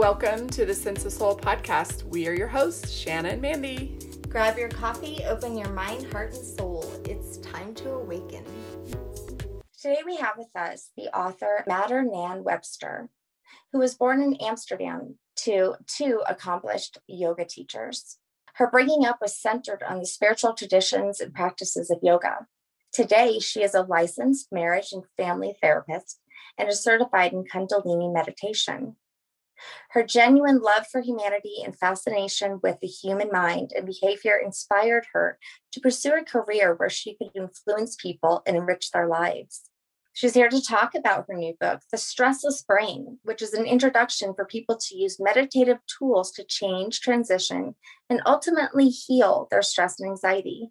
Welcome to the Sense of Soul podcast. We are your hosts, Shanna and Mandy. Grab your coffee, open your mind, heart, and soul. It's time to awaken. Today we have with us the author Matter Nan Webster, who was born in Amsterdam to two accomplished yoga teachers. Her bringing up was centered on the spiritual traditions and practices of yoga. Today, she is a licensed marriage and family therapist and is certified in Kundalini meditation. Her genuine love for humanity and fascination with the human mind and behavior inspired her to pursue a career where she could influence people and enrich their lives. She's here to talk about her new book, The Stressless Brain, which is an introduction for people to use meditative tools to change, transition, and ultimately heal their stress and anxiety.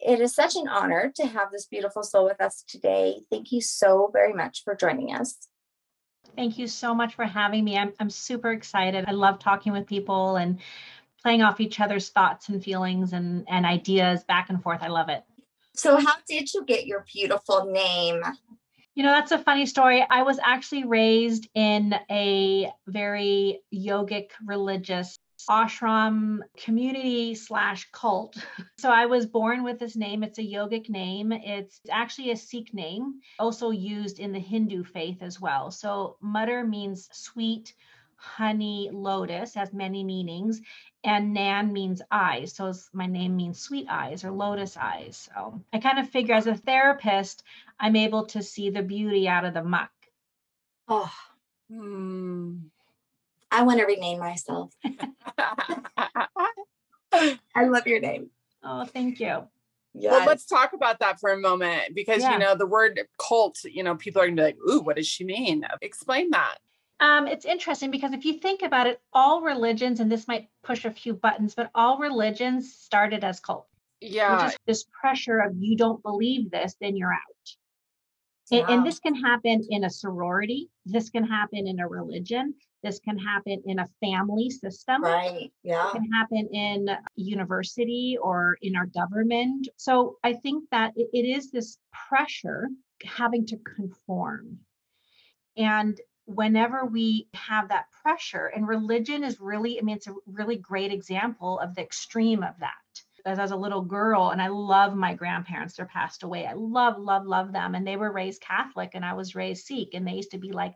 It is such an honor to have this beautiful soul with us today. Thank you so very much for joining us. Thank you so much for having me. I'm, I'm super excited. I love talking with people and playing off each other's thoughts and feelings and, and ideas back and forth. I love it. So, how did you get your beautiful name? You know, that's a funny story. I was actually raised in a very yogic religious ashram community slash cult. So I was born with this name. It's a yogic name. It's actually a Sikh name, also used in the Hindu faith as well. So mutter means sweet, honey, lotus, has many meanings. And Nan means eyes. So my name means sweet eyes or lotus eyes. So I kind of figure as a therapist, I'm able to see the beauty out of the muck. Oh, hmm. I want to rename myself. I love your name. Oh, thank you. Yes. Well, let's talk about that for a moment because yeah. you know the word cult. You know, people are gonna be like, "Ooh, what does she mean?" Explain that. Um, it's interesting because if you think about it, all religions, and this might push a few buttons, but all religions started as cults. Yeah. this pressure of you don't believe this, then you're out. And, and, this can happen in a sorority. This can happen in a religion. This can happen in a family system. Right. Yeah. It can happen in university or in our government. So I think that it, it is this pressure having to conform. And whenever we have that pressure, and religion is really, I mean, it's a really great example of the extreme of that as, as a little girl and I love my grandparents. They're passed away. I love, love, love them. And they were raised Catholic and I was raised Sikh. And they used to be like,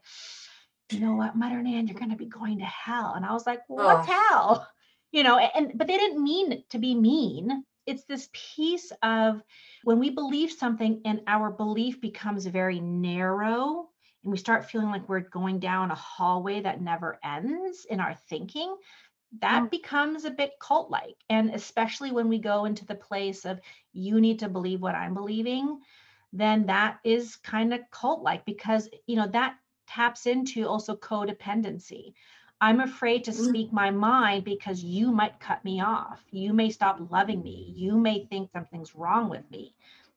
you know what, Mother Nan, you're going to be going to hell. And I was like, what's oh. hell? You know, and but they didn't mean to be mean. It's this piece of when we believe something and our belief becomes very narrow and we start feeling like we're going down a hallway that never ends in our thinking, that mm. becomes a bit cult like. And especially when we go into the place of you need to believe what I'm believing, then that is kind of cult like because, you know, that taps into also codependency. I'm afraid to mm. speak my mind because you might cut me off. You may stop loving me. You may think something's wrong with me.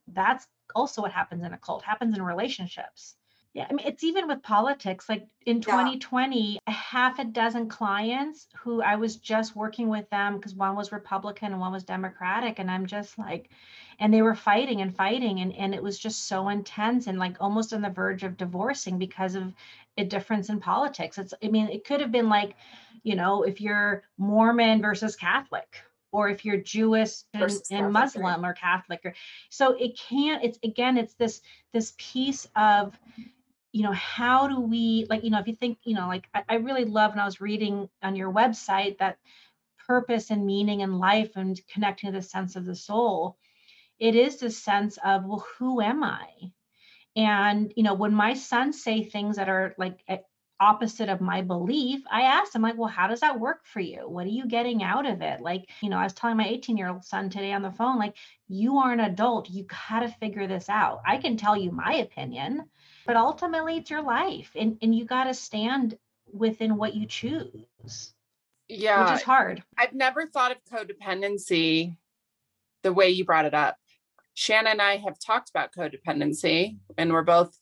That's also what happens in a cult, happens in relationships. Yeah, I mean, it's even with politics. Like in 2020, a half a dozen clients who I was just working with them because one was Republican and one was Democratic. And I'm just like, and they were fighting and fighting. And, and it was just so intense and like almost on the verge of divorcing because of a difference in politics. It's, I mean, it could have been like, you know, if you're Mormon versus Catholic, or if you're Jewish and, and Muslim or Catholic or so it can't it's again it's this this piece of you know how do we like you know if you think you know like I, I, really love when i was reading on your website that purpose and meaning in life and connecting to the sense of the soul. It is this sense of well who am i? And you know when my sons say things that are like opposite of my belief i asked him like well how does that work for you? What are you getting out of it? Like you know i was telling my 18 year old son today on the phone like you are an adult. You got to figure this out. I can tell you my opinion but ultimately it's your life and, and you got to stand within what you choose yeah. which is hard. I've never thought of codependency the way you brought it up. Shanna and i have talked about codependency and we're both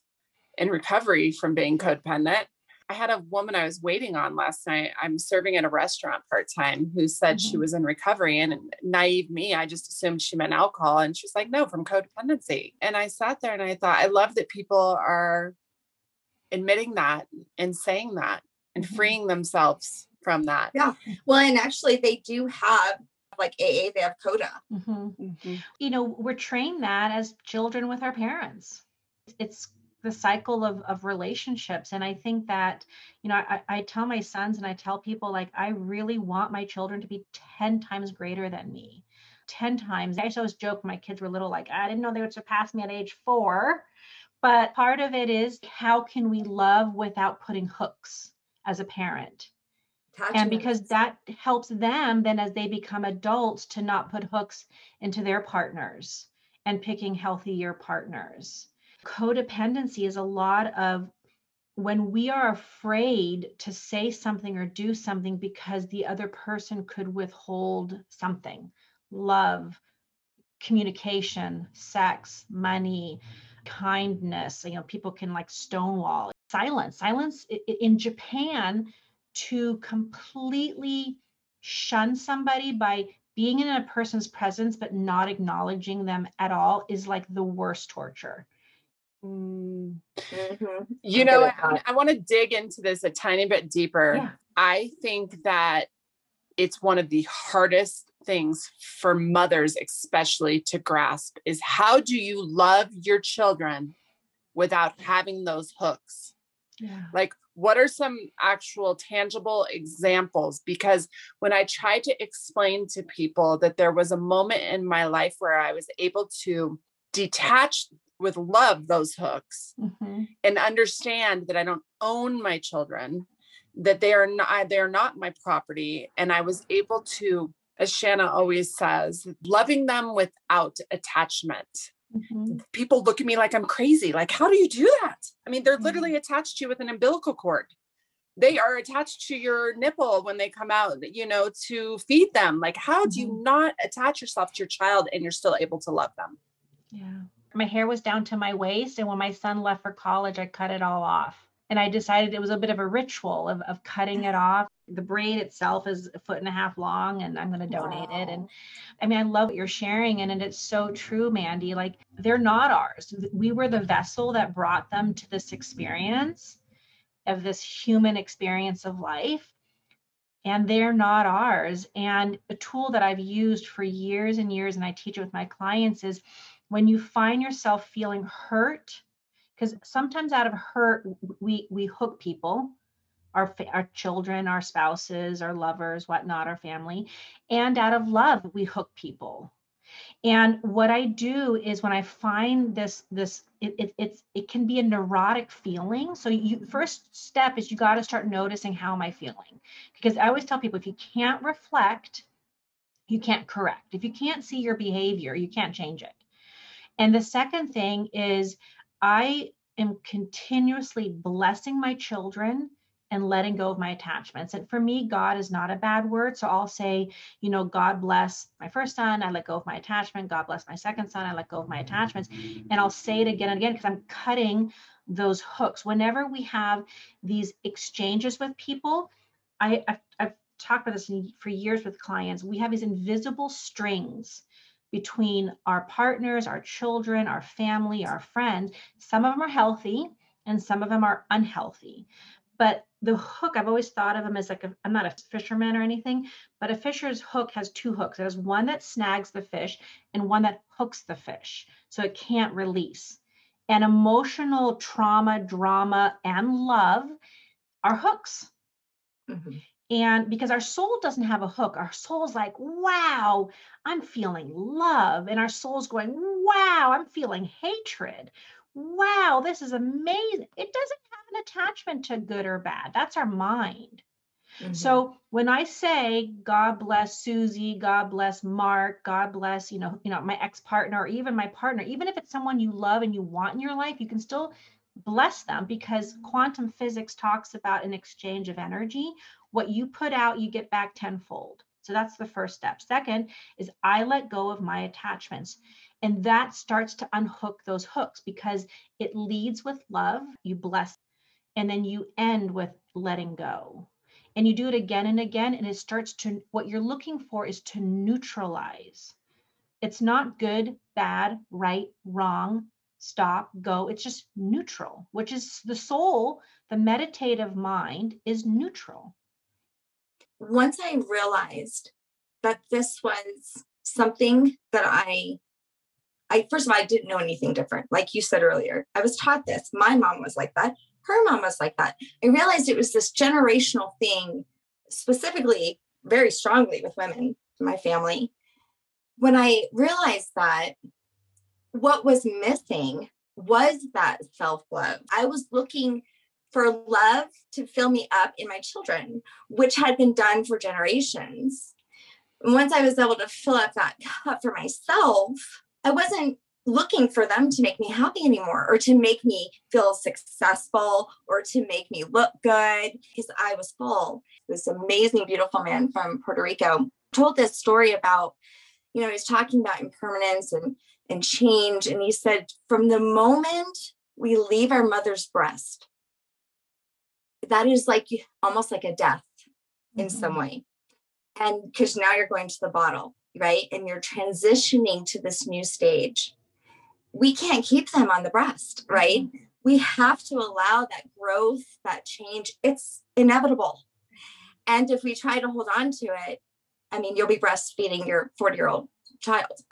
in recovery from being codependent I had a woman I was waiting on last night. I'm serving at a restaurant part time who said mm-hmm. she was in recovery. And naive me, I just assumed she meant alcohol. And she's like, no, from codependency. And I sat there and I thought, I love that people are admitting that and saying that and mm-hmm. freeing themselves from that. Yeah. Well, and actually, they do have like AA, they have CODA. Mm-hmm. Mm-hmm. You know, we're trained that as children with our parents. It's the cycle of, of relationships. And I think that, you know, I, I tell my sons and I tell people like, I really want my children to be 10 times greater than me. 10 times. I always joke my kids were little, like, I didn't know they would surpass me at age four. But part of it is how can we love without putting hooks as a parent? And because that helps them then as they become adults to not put hooks into their partners and picking healthier partners. Codependency is a lot of when we are afraid to say something or do something because the other person could withhold something love, communication, sex, money, kindness. You know, people can like stonewall. Silence. Silence in Japan to completely shun somebody by being in a person's presence but not acknowledging them at all is like the worst torture. Mm. Mm-hmm. You know, I, I want to dig into this a tiny bit deeper. Yeah. I think that it's one of the hardest things for mothers, especially to grasp is how do you love your children without having those hooks? Yeah. Like, what are some actual tangible examples? Because when I try to explain to people that there was a moment in my life where I was able to detach with love those hooks mm-hmm. and understand that I don't own my children, that they are not they are not my property, and I was able to, as Shanna always says, loving them without attachment. Mm-hmm. People look at me like I'm crazy. Like, how do you do that? I mean, they're mm-hmm. literally attached to you with an umbilical cord. They are attached to your nipple when they come out, you know, to feed them. Like, how do you mm-hmm. not attach yourself to your child and you're still able to love them? Yeah. My hair was down to my waist. And when my son left for college, I cut it all off. And I decided it was a bit of a ritual of, of cutting it off. The braid itself is a foot and a half long, and I'm going to donate wow. it. And I mean, I love what you're sharing. And, and it's so true, Mandy. Like, they're not ours. We were the vessel that brought them to this experience of this human experience of life and they're not ours. And a tool that I've used for years and years, and I teach it with my clients, is when you find yourself feeling hurt because sometimes out of hurt we we hook people our our children our spouses our lovers whatnot our family and out of love we hook people. And what i do is when i find this this it, it it's it can be a neurotic feeling. So you first step is you got to start noticing how am i feeling? Because i always tell people if you can't reflect you can't correct. If you can't see your behavior you can't change it and the second thing is, I am continuously blessing my children and letting go of my attachments. And for me, God is not a bad word. So I'll say, you know, God bless my first son. I let go of my attachment. God bless my second son. I let go of my attachments. And I'll say it again and again because I'm cutting those hooks. Whenever we have these exchanges with people, I, I've, I've talked about this for years with clients. We have these invisible strings between our partners, our children, our family, our friends. Some of them are healthy and some of them are unhealthy. But the hook, I've always thought of them as like, i am not a fisherman or anything, but a fisher's hook has two hooks. There's one that snags the fish and one that hooks the fish so it can't release. And emotional trauma, drama, and love are hooks. Mm-hmm. And because our soul doesn't have a hook, our soul's like, wow, I'm feeling love. And our soul's going, wow, I'm feeling hatred. Wow, this is amazing. It doesn't have an attachment to good or bad. That's our mind. Mm-hmm. So when I say God bless Susie, God bless Mark, God bless, you know, you know, my ex-partner or even my partner, even if it's someone you love and you want in your life, you can still bless them because quantum physics talks about an exchange of energy what you put out, you get back tenfold. So that's the first step. Second is I let go of my attachments. And that starts to unhook those hooks because it leads with love, you bless, and then you end with letting go. And you do it again and again, and it starts to what you're looking for is to neutralize. It's not good, bad, right, wrong. stop, go. It's just neutral, which is the soul, the meditative mind is neutral. Once I realized that this was something that I I first of all I didn't know anything different. Like you said earlier, I was taught this. My mom was like that. Her mom was like that. I realized it was this generational thing, specifically very strongly with women in my family. When I realized that what was missing was that self love. I was looking for love to fill me up in my children, which had been done for generations. And once I was able to fill up that cup for myself, I wasn't looking for them to make me happy anymore or to make me feel successful or to make me look good because I was full. This amazing, beautiful man from Puerto Rico told this story about, you know, he's talking about impermanence and and change. And he said, from the moment we leave our mother's breast, that is like almost like a death in mm-hmm. some way. And because now you're going to the bottle, right? And you're transitioning to this new stage. We can't keep them on the breast, right? Mm-hmm. We have to allow that growth, that change. It's inevitable. And if we try to hold on to it, I mean, you'll be breastfeeding your 40 year old child.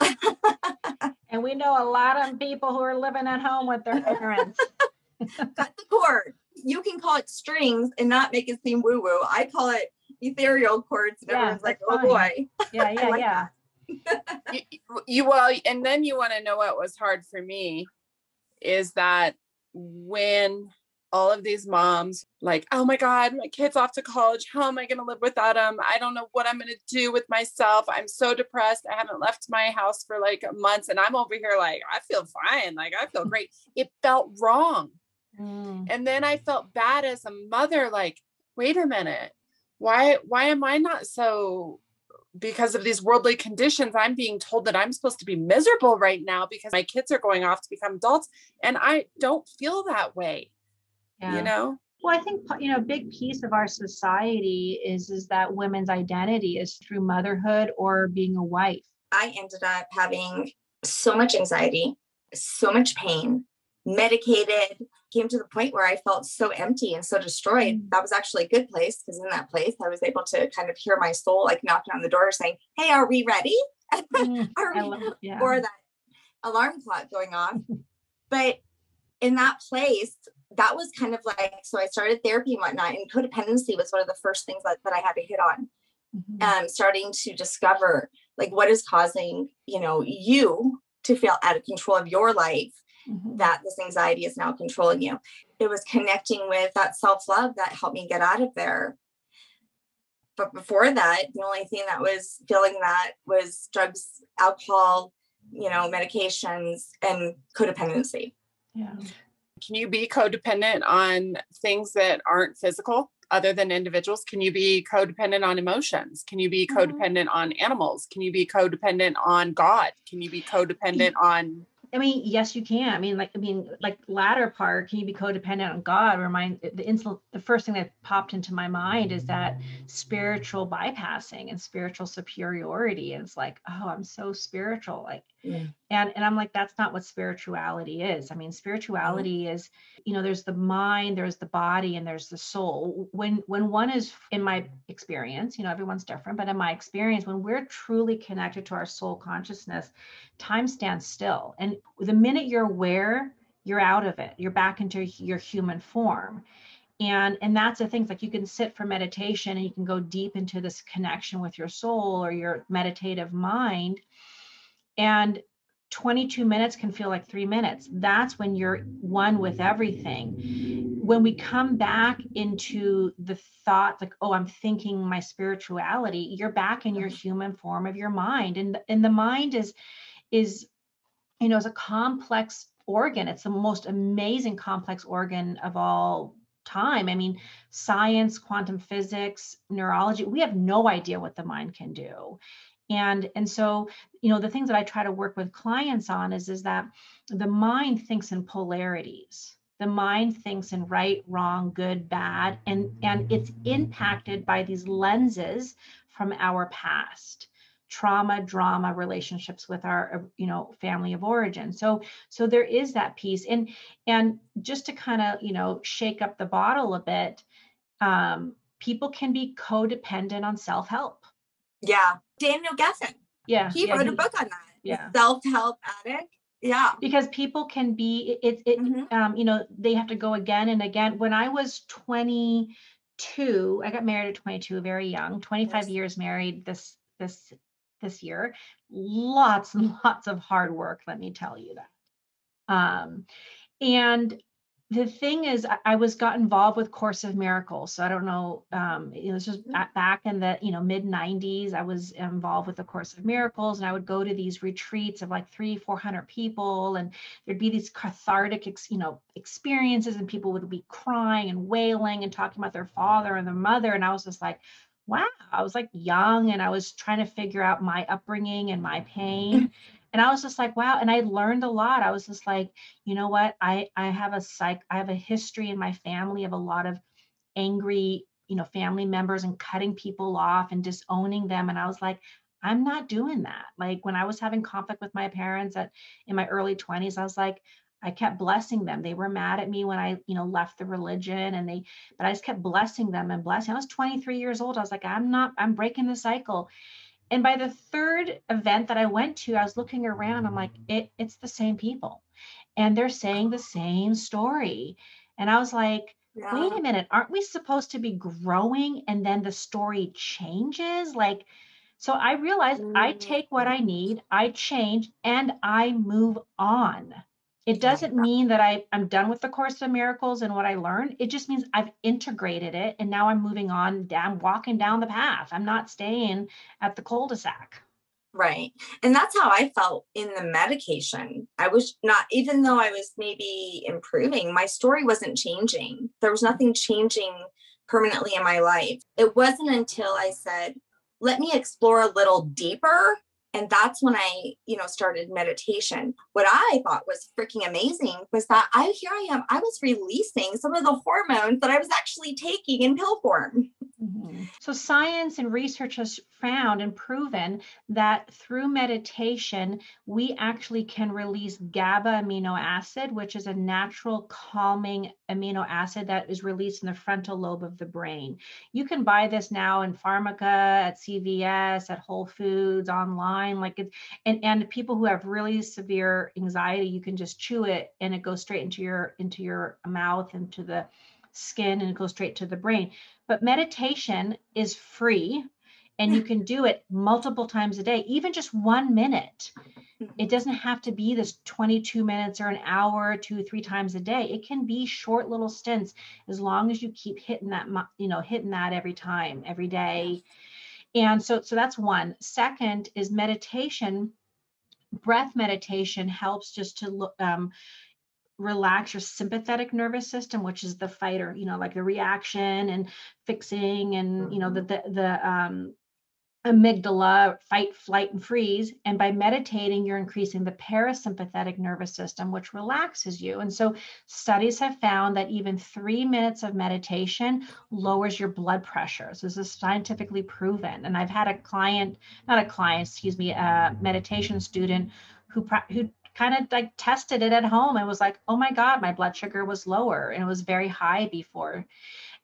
and we know a lot of people who are living at home with their parents. Cut the cord. You can call it strings and not make it seem woo woo. I call it ethereal cords. And yeah, everyone's like, oh boy. Yeah, yeah, like yeah. you, you well, and then you want to know what was hard for me is that when all of these moms like oh my god my kid's off to college how am i going to live without them i don't know what i'm going to do with myself i'm so depressed i haven't left my house for like months and i'm over here like i feel fine like i feel great it felt wrong mm. and then i felt bad as a mother like wait a minute why why am i not so because of these worldly conditions, I'm being told that I'm supposed to be miserable right now because my kids are going off to become adults. And I don't feel that way yeah. you know well i think you know a big piece of our society is is that women's identity is through motherhood or being a wife i ended up having so much anxiety so much pain medicated came to the point where i felt so empty and so destroyed mm. that was actually a good place because in that place i was able to kind of hear my soul like knocking on the door saying hey are we ready mm, are we? Love, yeah. or that alarm clock going off but in that place that was kind of like so i started therapy and whatnot and codependency was one of the first things that, that i had to hit on mm-hmm. um, starting to discover like what is causing you know you to feel out of control of your life mm-hmm. that this anxiety is now controlling you it was connecting with that self-love that helped me get out of there but before that the only thing that was feeling that was drugs alcohol you know medications and codependency yeah can you be codependent on things that aren't physical other than individuals? Can you be codependent on emotions? Can you be mm-hmm. codependent mm-hmm. on animals? Can you be codependent on God? Can you be codependent on I mean, yes, you can. I mean, like, I mean, like latter part, can you be codependent on God? Remind the instant, the first thing that popped into my mind is that spiritual bypassing and spiritual superiority. And it's like, oh, I'm so spiritual. Like, yeah. And and I'm like, that's not what spirituality is. I mean, spirituality mm-hmm. is, you know, there's the mind, there's the body, and there's the soul. When when one is, in my experience, you know, everyone's different, but in my experience, when we're truly connected to our soul consciousness, time stands still. And the minute you're aware, you're out of it. You're back into your human form. And and that's the things like you can sit for meditation and you can go deep into this connection with your soul or your meditative mind. And 22 minutes can feel like three minutes. That's when you're one with everything. When we come back into the thought, like, oh, I'm thinking my spirituality, you're back in your human form of your mind. And, and the mind is is you know is a complex organ it's the most amazing complex organ of all time i mean science quantum physics neurology we have no idea what the mind can do and and so you know the things that i try to work with clients on is is that the mind thinks in polarities. The mind thinks in right wrong good bad and and it's impacted by these lenses from our past. Trauma drama relationships with our uh, you know family of origin. So so there is that piece. And and just to kind of you know shake up the bottle a bit um people can be codependent on self-help. Yeah daniel geffen. Yeah he yeah, wrote he, a book on that. Yeah. Self-help addict. Yeah. Because people can be it, it Mhm. um you know they have to go again and again. When i was 22 i got married at 22 very young 25 Yes. years married this this this year. Lots and lots of hard work let me tell you that. Um and the thing is I, I was got involved with course of miracles so i don't know um you know this was back in the you know mid 90s i was involved with the course of miracles and i would go to these retreats of like three 400 people and there'd be these cathartic ex, you know experiences and people would be crying and wailing and talking about their father and their mother and i was just like wow i was like young and i was trying to figure out my upbringing and my pain and i was just like wow and i learned a lot. I was just like you know what? I i have a psych i have a history in my family of a lot of angry you know family members and cutting people off and disowning them and i was like i'm not doing that. Like when i was having conflict with my parents at in my early 20s i was like i kept blessing them. They were mad at me when i you know left the religion and they but i just kept blessing them and blessing i was 23 years old. I was like i'm not i'm breaking the cycle and by the third event that I went to, I was looking around. I'm like, it, it's the same people, and they're saying the same story. And I was like, yeah. wait a minute, aren't we supposed to be growing and then the story changes? Like, so I realized I Mm. take what I need, I change, and I move on. It doesn't mean that I, I'm done with the Course of Miracles and what I learned. It just means I've integrated it and now I'm moving on. I'm walking down the path. I'm not staying at the cul-de-sac. Right. And that's how I felt in the medication. I was not, even though I was maybe improving, my story wasn't changing. There was nothing changing permanently in my life. It wasn't until I said, let me explore a little deeper. And that's when I, you know, started meditation. What I thought was freaking amazing was that I, here I am, I was releasing some of the hormones that I was actually taking in pill form. Mm-hmm. So, science and research has found and proven that through meditation, we actually can release GABA amino acid, which is a natural calming amino acid that is released in the frontal lobe of the brain. You can buy this now in Pharmaca, at CVS, at Whole Foods, online. Like it, and and people who have really severe anxiety, you can just chew it, and it goes straight into your into your mouth, into the skin, and it goes straight to the brain but meditation is free and you can do it multiple times a day even just one minute. It doesn't have to be this 22 minutes or an hour two three times a day. It can be short little stints as long as you keep hitting that you know hitting that every time every day. And so so that's one. Second is meditation. Breath meditation helps just to look um, relax your sympathetic nervous system which is the fighter you know like the reaction and fixing and you know the the, the um amygdala fight flight and freeze. And by meditating you're increasing the parasympathetic nervous system which relaxes you. And so studies have found that even 3 minutes of meditation lowers your blood pressure. So this is scientifically proven. And i've had a client not a client excuse me a meditation student who who kind of like tested it at home and was like, oh my God, my blood sugar was lower and it was very high before.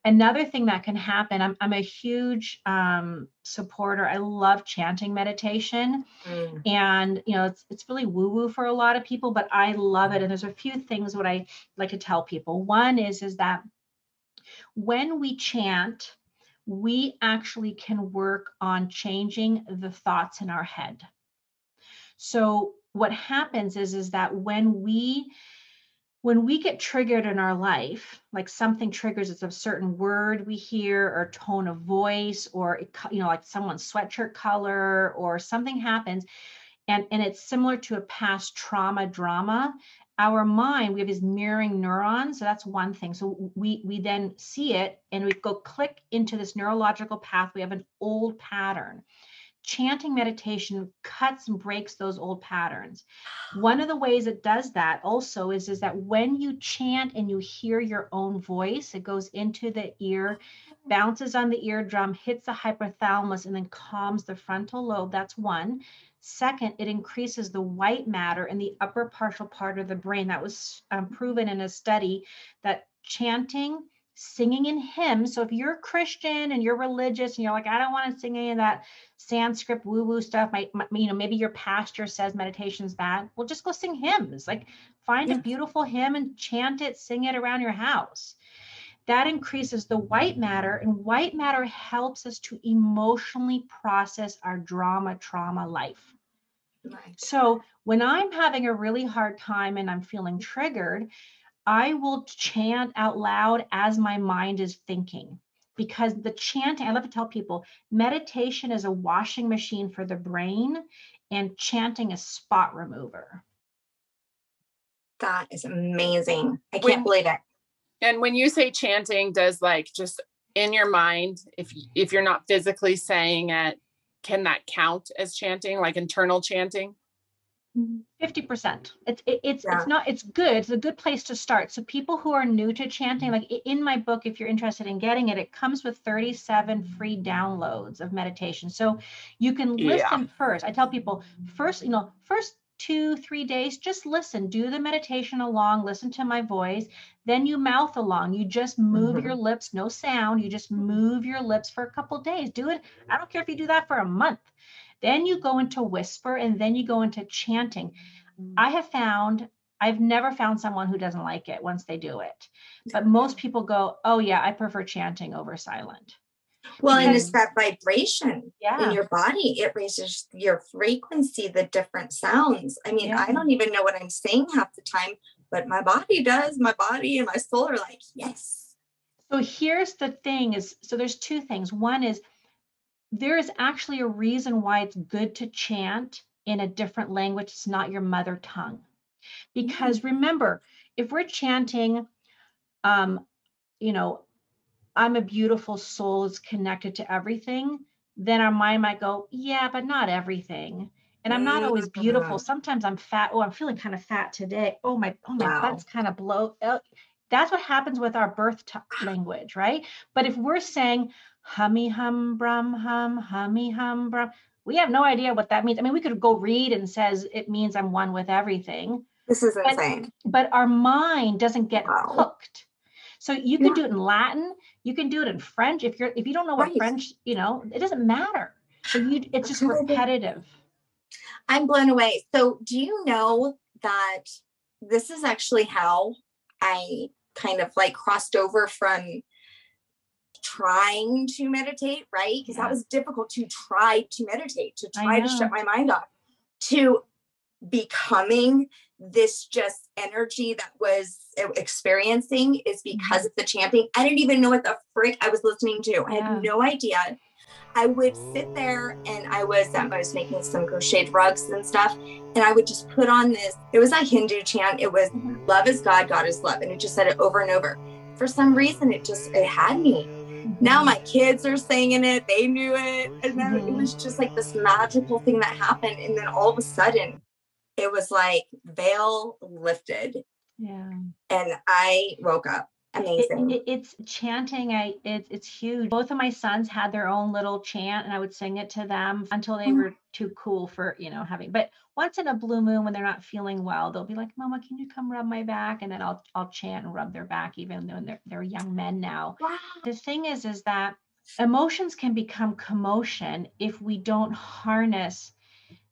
Another thing that can happen, I'm, I'm a huge um, supporter. I love chanting meditation. Mm. And, you know, it's, it's really woo woo for a lot of people, but I love it. And there's a few things what I like to tell people. One is, is that when we chant, we actually can work on changing the thoughts in our head. So what happens is is that when we when we get triggered in our life like something triggers it's a certain word we hear or tone of voice or it, you know like someone's sweatshirt color or something happens and and it's similar to a past trauma drama our mind we have these mirroring neurons so that's one thing. So we we then see it and we go click into this neurological path we have an old pattern chanting meditation cuts and breaks those old patterns. One of the ways it does that also is, is that when you chant and you hear your own voice, it goes into the ear, bounces on the eardrum, hits the hypothalamus, and then calms the frontal lobe. That's one. Second, it increases the white matter in the upper parietal part of the brain. That was um, proven in a study that chanting singing in hymns. So if you're Christian and you're religious and you're like, I don't want to sing any of that Sanskrit woo woo stuff, my, my, you know, maybe your pastor says meditation's bad. Well, just go sing hymns. Like find yeah. a beautiful hymn and chant it, sing it around your house. That increases the white matter, and white matter helps us to emotionally process our drama, trauma life. Right. So when I'm having a really hard time and I'm feeling triggered, I will chant out loud as my mind is thinking because the chanting, I love to tell people, meditation is a washing machine for the brain and chanting a spot remover. That is amazing. I can't when, believe it. And when you say chanting, does like just in your mind, if if you're not physically saying it, can that count as chanting, like internal chanting? 50% it's it, it's yeah. it's not it's good. It's a good place to start. So people who are new to chanting like in my book if you're interested in getting it it comes with 37 free downloads of meditation. So you can listen yeah. first. I tell people first you know first two three days just listen. Do the meditation along. Listen to my voice. Then you mouth along. You just move mm-hmm. your lips. No sound. You just move your lips for a couple days. Do it. I don't care if you do that for a month then you go into whisper and then you go into chanting. Mm. I have found I've never found someone who doesn't like it once they do it. But most people go, "Oh yeah, I prefer chanting over silent." Well, because, and it's that vibration yeah. in your body. It raises your frequency, the different sounds. I mean, yeah. I don't even know what I'm saying half the time, but my body does. My body and my soul are like, yes. So here's the thing is so there's two things. One is there is actually a reason why it's good to chant in a different language. It's not your mother tongue. Because mm. remember, if we're chanting, um, you know, I'm a beautiful soul is connected to everything, then our mind might go, yeah, but not everything. And I'm not always beautiful. Mm-hmm. Sometimes I'm fat. Oh, I'm feeling kind of fat today. Oh my, oh my wow. butt's kind of blow. Oh, that's what happens with our birth t- language, right? But if we're saying, hummy hum brum hum hummy hum brum. We have no idea what that means. I mean we could go read and says it means i'm one with everything. This is insane. but, but our mind doesn't get wow. hooked. So you can yeah. do it in latin. You can do it in french if you're if you don't know what right. french you know it doesn't matter. So you it's just repetitive. I'm blown away. So do you know that this is actually how i kind of like crossed over from trying to meditate, right? Because yeah. that was difficult to try to meditate, to try to shut my mind off, to becoming this just energy that was experiencing is because mm-hmm. of the chanting. I didn't even know what the frick I was listening to. Yeah. I had no idea. I would sit there and I was um, I was making some crocheted rugs and stuff, and I would just put on this. It was a Hindu chant. It was mm-hmm. "Love is God, God is love," and it just said it over and over. For some reason, it just it had me now my kids are singing it they knew it and then mm-hmm. it was just like this magical thing that happened and then all of a sudden it was like veil lifted. Yeah. And i woke up amazing it, it, it's chanting i it, it's huge both of my sons had their own little chant and i would sing it to them until they mm-hmm. were too cool for you know having but once in a blue moon when they're not feeling well they'll be like mama can you come rub my back and then i'll i'll chant and rub their back even though they're, they're young men now wow. the thing is is that emotions can become commotion if we don't harness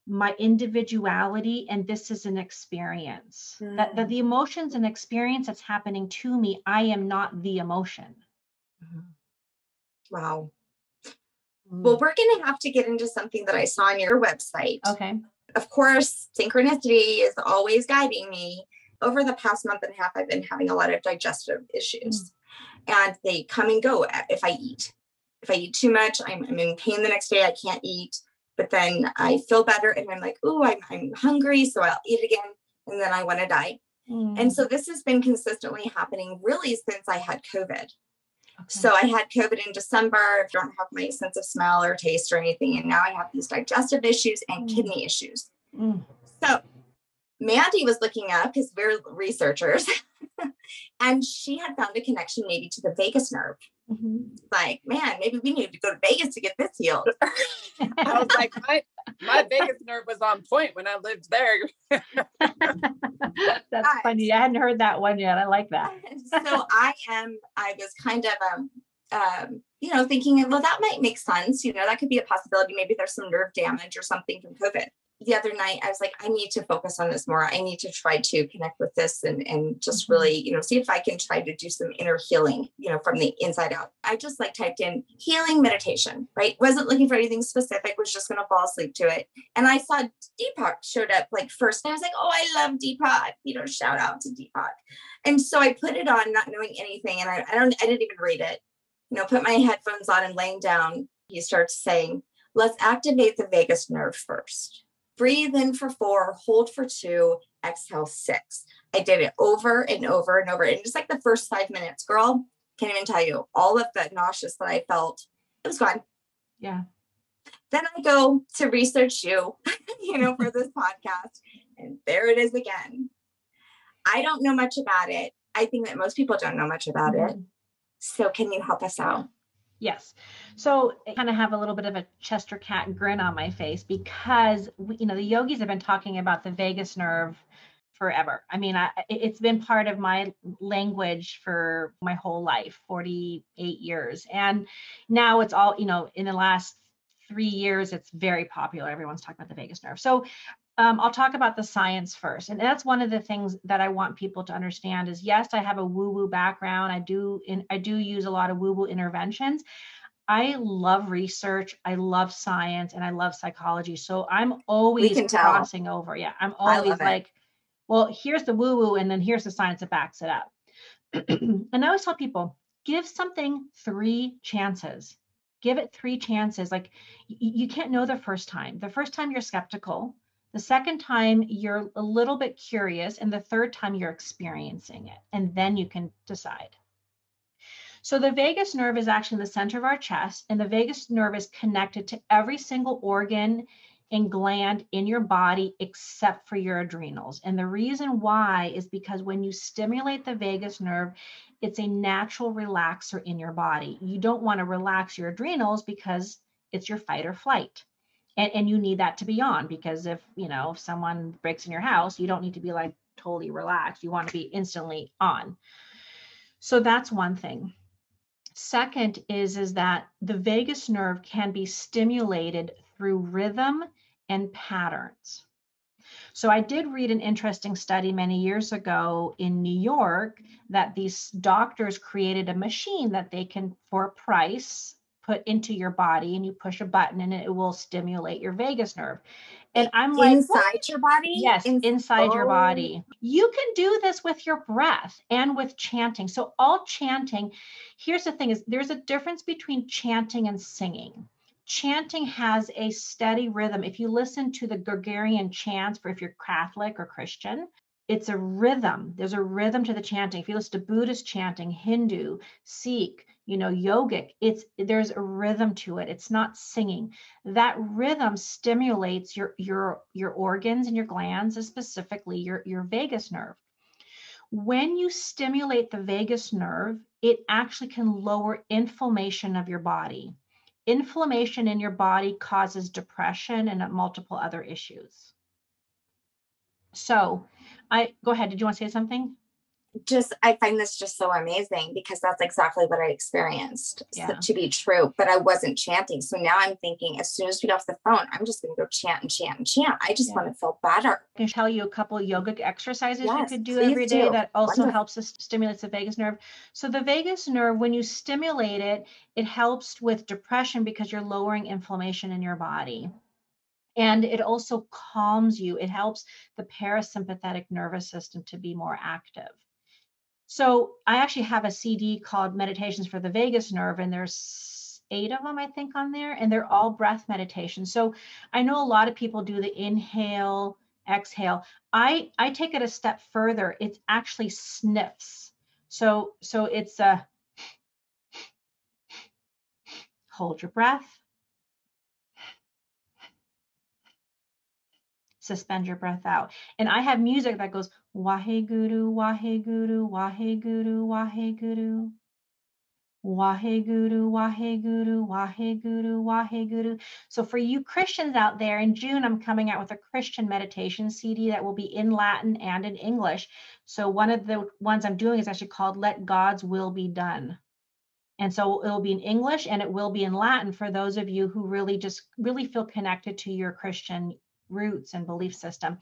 my individuality and this is an experience mm. that, that the emotions and experience that's happening to me i am not the emotion mm-hmm. wow well, mm. we're going to have to get into something that I saw on your website. Okay. Of course, synchronicity is always guiding me. Over the past month and a half, I've been having a lot of digestive issues, mm. and they come and go if I eat. If I eat too much, I'm, I'm in pain the next day. I can't eat, but then I feel better, and I'm like, oh, I'm, I'm hungry, so I'll eat again, and then I want to die. Mm. And so this has been consistently happening really since I had COVID. So I had COVID in December. I don't have my sense of smell or taste or anything. And now I have these digestive issues and mm. kidney issues. Mm. So Mandy was looking up because we're researchers, and she had found a connection maybe to the vagus nerve. Mm-hmm. Like, man, maybe we need to go to Vegas to get this healed. I was like, my my vagus nerve was on point when I lived there. That's funny. I hadn't heard that one yet. I like that. so I am. I was kind of um, um, you know, thinking, well, that might make sense. You know, that could be a possibility. Maybe there's some nerve damage or something from COVID the other night I was like, I need to focus on this more. I need to try to connect with this and, and just mm-hmm. really, you know, see if I can try to do some inner healing, you know, from the inside out. I just like typed in healing meditation, right? Wasn't looking for anything specific, was just going to fall asleep to it. And I saw Deepak showed up like first. And I was like, oh, I love Deepak, you know, shout out to Deepak. And so I put it on not knowing anything. And I, I don't, I didn't even read it, you know, put my headphones on and laying down. He starts saying, let's activate the vagus nerve first breathe in for four, hold for two, exhale six. I did it over and over and over. And just like the first five minutes, girl, can't even tell you all of the nauseous that I felt, it was gone. Yeah. Then I go to research you, you know, for this podcast. And there it is again. I don't know much about it. I think that most people don't know much about mm-hmm. it. So can you help us out? Yes. So I kind of have a little bit of a Chester cat grin on my face because we, you know the yogis have been talking about the vagus nerve forever. I mean, I, it's been part of my language for my whole life, 48 years. And now it's all, you know, in the last three years, it's very popular. Everyone's talking about the vagus nerve. So um, I'll talk about the science first. And that's one of the things that I want people to understand is yes, I have a woo-woo background. I do in, I do use a lot of woo-woo interventions. I love research, I love science, and I love psychology. So I'm always crossing tell. over. Yeah. I'm always like, well, here's the woo-woo, and then here's the science that backs it up. and I always tell people, give something three chances. Give it three chances. Like y- you can't know the first time. The first time you're skeptical the second time, you're a little bit curious. And the third time, you're experiencing it. And then you can decide. So the vagus nerve is actually in the center of our chest, and the vagus nerve is connected to every single organ and gland in your body except for your adrenals. And the reason why is because when you stimulate the vagus nerve, it's a natural relaxer in your body. You don't want to relax your adrenals because it's your fight or flight and, and you need that to be on because if you know if someone breaks in your house you don't need to be like totally relaxed. You want to be instantly on. So that's one thing. Second is is that the vagus nerve can be stimulated through rhythm and patterns. So I did read an interesting study many years ago in New York that these doctors created a machine that they can, for a price, put into your body and you push a button and it will stimulate your vagus nerve. And I'm like, inside your body? Yes, In- inside oh. your body. You can do this with your breath and with chanting. So, all chanting, here's the thing is there's a difference between chanting and singing. Chanting has a steady rhythm. If you listen to the Gregorian chants, for if you're Catholic or Christian, it's a rhythm. There's a rhythm to the chanting. If you listen to Buddhist chanting, Hindu, Sikh, you know yogic it's there's a rhythm to it. It's not singing. That rhythm stimulates your your your organs and your glands and specifically your your vagus nerve. When you stimulate the vagus nerve it actually can lower inflammation of your body. Inflammation in your body causes depression and multiple other issues. So i go ahead did you want to say something just I find this just so amazing because that's exactly what I experienced yeah. so, to be true. But I wasn't chanting. So now I'm thinking as soon as we get off the phone, I'm just gonna go chant and chant and chant. I just yeah. want to feel better. I can tell you a couple yogic exercises yes, you could do every day do. that also Wonderful. helps us stimulate the vagus nerve. So the vagus nerve, when you stimulate it, it helps with depression because you're lowering inflammation in your body. And it also calms you. It helps the parasympathetic nervous system to be more active. So I actually have a CD called Meditations for the Vagus Nerve, and there's eight of them, I think, on there, and they're all breath meditation. So I know a lot of people do the inhale, exhale. I I take it a step further. It's actually sniffs. So so it's a hold your breath. Suspend your breath out. And I have music that goes Waheguru, Waheguru, Waheguru, Waheguru. Waheguru, Waheguru, Waheguru, Waheguru. So for you Christians out there, in June, I'm coming out with a Christian meditation CD that will be in Latin and in English. So one of the ones I'm doing is actually called Let God's Will Be Done. And so it'll be in English and it will be in Latin for those of you who really just really feel connected to your Christian roots and belief system.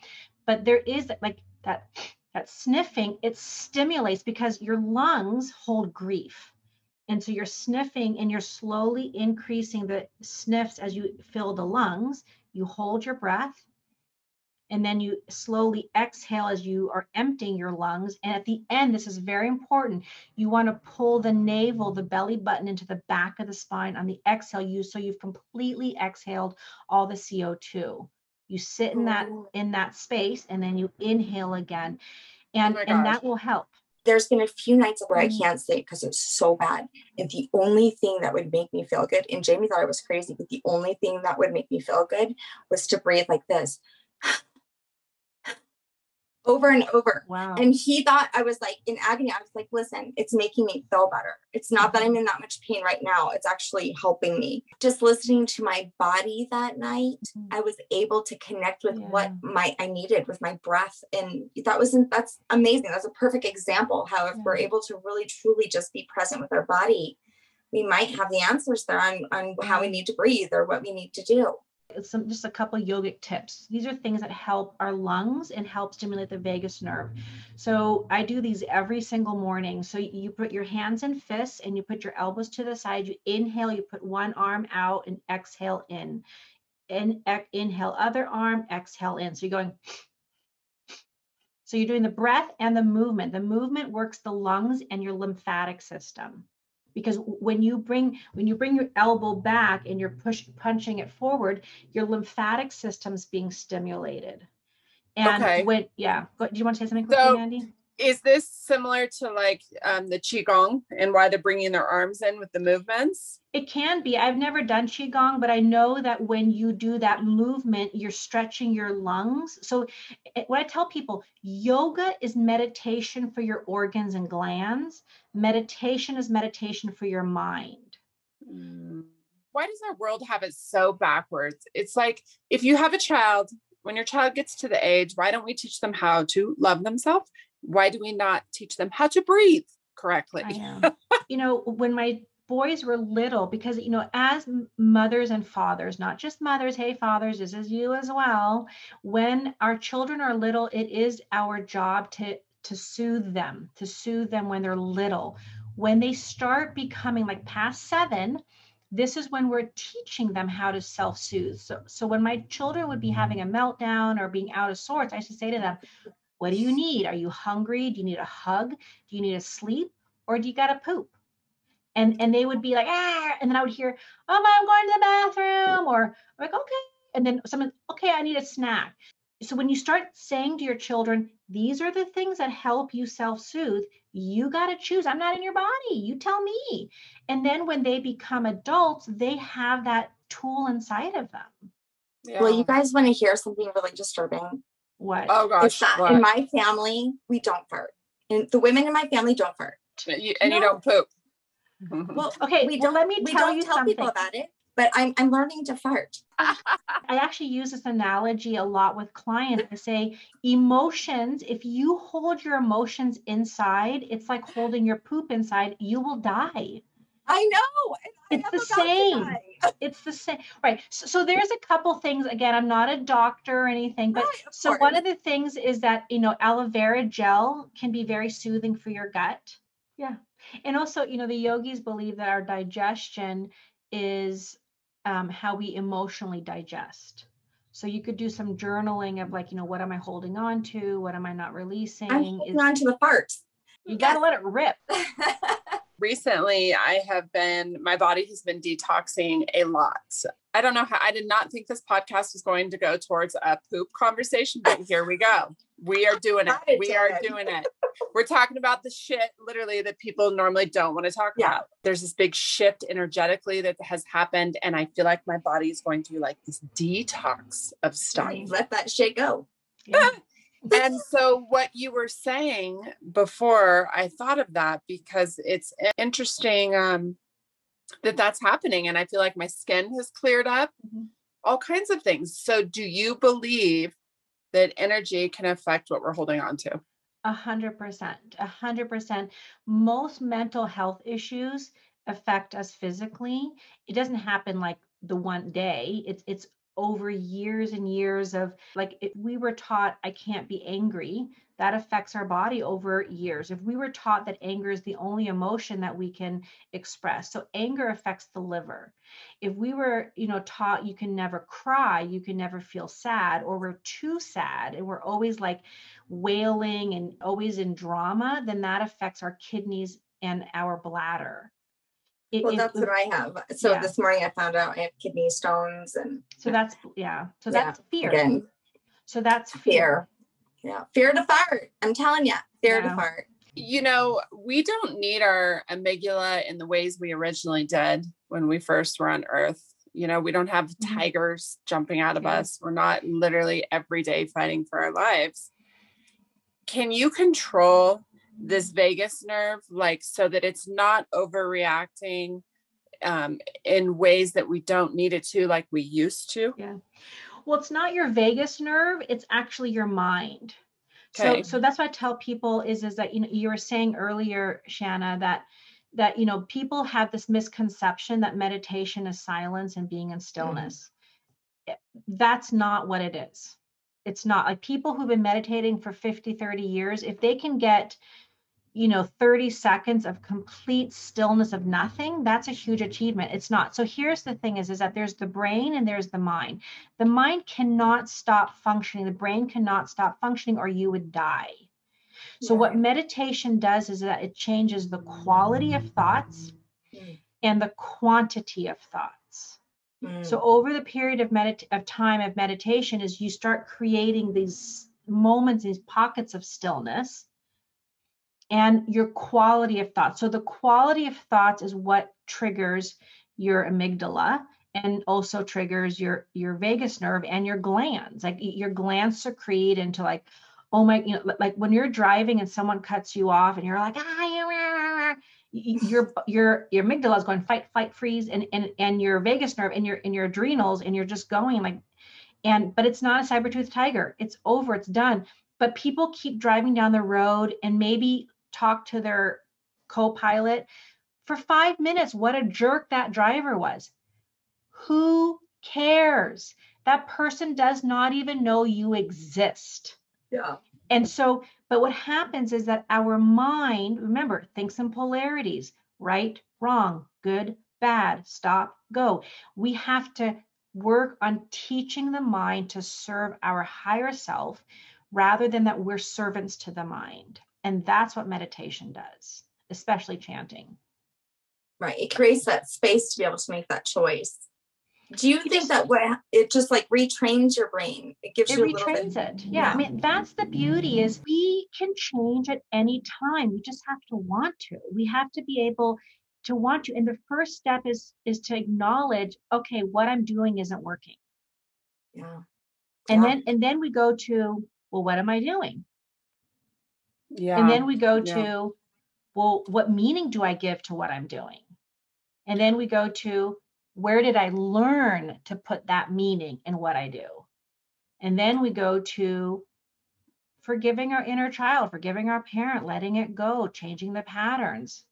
But there is like that that sniffing, it stimulates because your lungs hold grief and so you're sniffing and you're slowly increasing the sniffs as you fill the lungs. You hold your breath and then you slowly exhale as you are emptying your lungs. And at the end, this is very important. You want to pull the navel, the belly button into the back of the spine on the exhale you so you've completely exhaled all the CO2. You sit in that in that space and then you inhale again. And oh and that will help there's been a few nights where I mm. can't sleep because it's so bad. And the only thing that would make me feel good, and Jamie thought I was crazy, but the only thing that would make me feel good was to breathe like this over and over. Wow. And he thought I was like in agony. I was like, listen, it's making me feel better. It's not that I'm in that much pain right now. It's actually helping me. Just listening to my body that night, mm-hmm. I was able to connect with yeah. what my I needed with my breath. And that wasn't that's amazing. That's a perfect example how if yeah. we're able to really truly just be present with our body, we might have the answers there on, on how we need to breathe or what we need to do some just a couple yogic tips. These are things that help our lungs and help stimulate the vagus nerve. So I do these every single morning. So you put your hands in fists and you put your elbows to the side. You inhale, you put one arm out and exhale in. In, inhale other arm, exhale in. So you're going so you're doing the breath and the movement. The movement works the lungs and your lymphatic system because when you bring when you bring your elbow back and you're push punching it forward your lymphatic system's being stimulated and okay. when yeah do you want to say something quickly so, Mandy is this similar to like um, the qigong and why they're bringing their arms in with the movements? It can be. I've never done qigong but i know that when you do that movement you're stretching your lungs. So eh, what i tell people yoga is meditation for your organs and glands. Meditation is meditation for your mind. Mm. why does our world have it so backwards? It's like if you have a child when your child gets to the age why don't we teach them how to love themselves why do we not teach them how to breathe correctly? you know, when my boys were little, because, you know, as mothers and fathers, not just mothers, hey, fathers, this is you as well. When our children are little, it is our job to to soothe them, to soothe them when they're little. When they start becoming like past seven, this is when we're teaching them how to self-soothe. So, so when my children would be mm-hmm. having a meltdown or being out of sorts, I should say to them, what do you need? Are you hungry? Do you need a hug? Do you need a sleep? Or do you got to poop? And and they would be like, ah, and then I would hear, oh, I'm going to the bathroom, or I'm like, okay. And then someone, okay, I need a snack. So when you start saying to your children, these are the things that help you self-soothe, you got to choose. I'm not in your body. You tell me. And then when they become adults, they have that tool inside of them. Yeah. Well, you guys want to hear something really disturbing? What? Oh gosh. What? In my family, we don't fart. And the women in my family don't fart. You, and no. you don't poop. Well, okay. We well, don't, let me we tell don't you tell something. people about it, but I'm I'm learning to fart. I actually use this analogy a lot with clients to say emotions, if you hold your emotions inside, it's like holding your poop inside, you will die. I know. it's the same. It's the same. Right. So, so, there's a couple things. Again, I'm not a doctor or anything, but right, so course. one of the things is that, you know, aloe vera gel can be very soothing for your gut. Yeah. And also, you know, the yogis believe that our digestion is um, how we emotionally digest. So you could do some journaling of like, you know, what am I holding on to? What am I not releasing? I'm holding is, on to the farts. You got to let it rip. recently I have been, my body has been detoxing a lot. I don't know how, I did not think this podcast was going to go towards a poop conversation, but here we go. We are doing it. We are doing it. We're talking about the shit literally that people normally don't want to talk yeah. about. There's this big shift energetically that has happened. And I feel like my body is going through like this detox of stuff. Let that shit go. Yeah. And so what you were saying before i thought of that because it's interesting um, that that's happening and i feel like my skin has cleared up mm-hmm. all kinds of things. So do you believe that energy can affect what we're holding on to? A hundred percent a hundred percent. Most mental health issues affect us physically. It doesn't happen like the one day. It's it's over years and years of like if we were taught I can't be angry, that affects our body over years. If we were taught that anger is the only emotion that we can express, so anger affects the liver. If we were, you know, taught you can never cry, you can never feel sad, or we're too sad and we're always like wailing and always in drama, then that affects our kidneys and our bladder. It, well, that's what I have. So yeah. this morning I found out I have kidney stones and so that's yeah. So that's fear. Again. So that's fear. fear. Yeah. Fear to fart. I'm telling you, fear yeah. to fart. You know, we don't need our amygdala in the ways we originally did when we first were on Earth. You know, we don't have mm-hmm. tigers jumping out of us. We're not literally every day fighting for our lives. Can you control this vagus nerve like so that it's not overreacting um, in ways that we don't need it to like we used to. Yeah. Well it's not your vagus nerve it's actually your mind. Okay. so so that's what i tell people is is that you know you were saying earlier shanna that that you know people have this misconception that meditation is silence and being in stillness. Mm. that's not what it is it's not like people who've been meditating for 50 30 years if they can get you know 30 seconds of complete stillness of nothing that's a huge achievement. It's not. So here's the thing is is that there's the brain and there's the mind. The mind cannot stop functioning. The brain cannot stop functioning or you would die. So what meditation does is that it changes the quality of thoughts mm. and the quantity of thoughts mm. so over the period of medit- of time of meditation is you start creating these moments these pockets of stillness and your quality of thoughts. So the quality of thoughts is what triggers your amygdala and also triggers your your vagus nerve and your glands. Like your glands secrete into like oh my you know like when you're driving and someone cuts you off and you're like ah your your your amygdala is going fight fight freeze and and and your vagus nerve and your and your adrenals and you're just going like and but it's not a saber tooth tiger. It's over. It's done. But people keep driving down the road and maybe talk to their co-pilot for five minutes what a jerk that driver was. Who cares? That person does not even know you exist. Yeah. And so but what happens is that our mind remember thinks in polarities right wrong good bad stop go we have to work on teaching the mind to serve our higher self rather than that we're servants to the mind and that's what meditation does, especially chanting. Right. It creates that space to be able to make that choice. Do you think that what it just like retrains your brain? It gives it you retrains it. Yeah. yeah. I mean, that's the beauty is we can change at any time. We just have to want to. We have to be able to want to. And the first step is is to acknowledge, okay, what I'm doing isn't working. Yeah. And yeah. then and then we go to, well, what am I doing? Yeah. And then we go to, well, what meaning do I give to what I'm doing? And then we go to, where did I learn to put that meaning in what I do? And then we go to forgiving our inner child, forgiving our parent, letting it go, changing the patterns.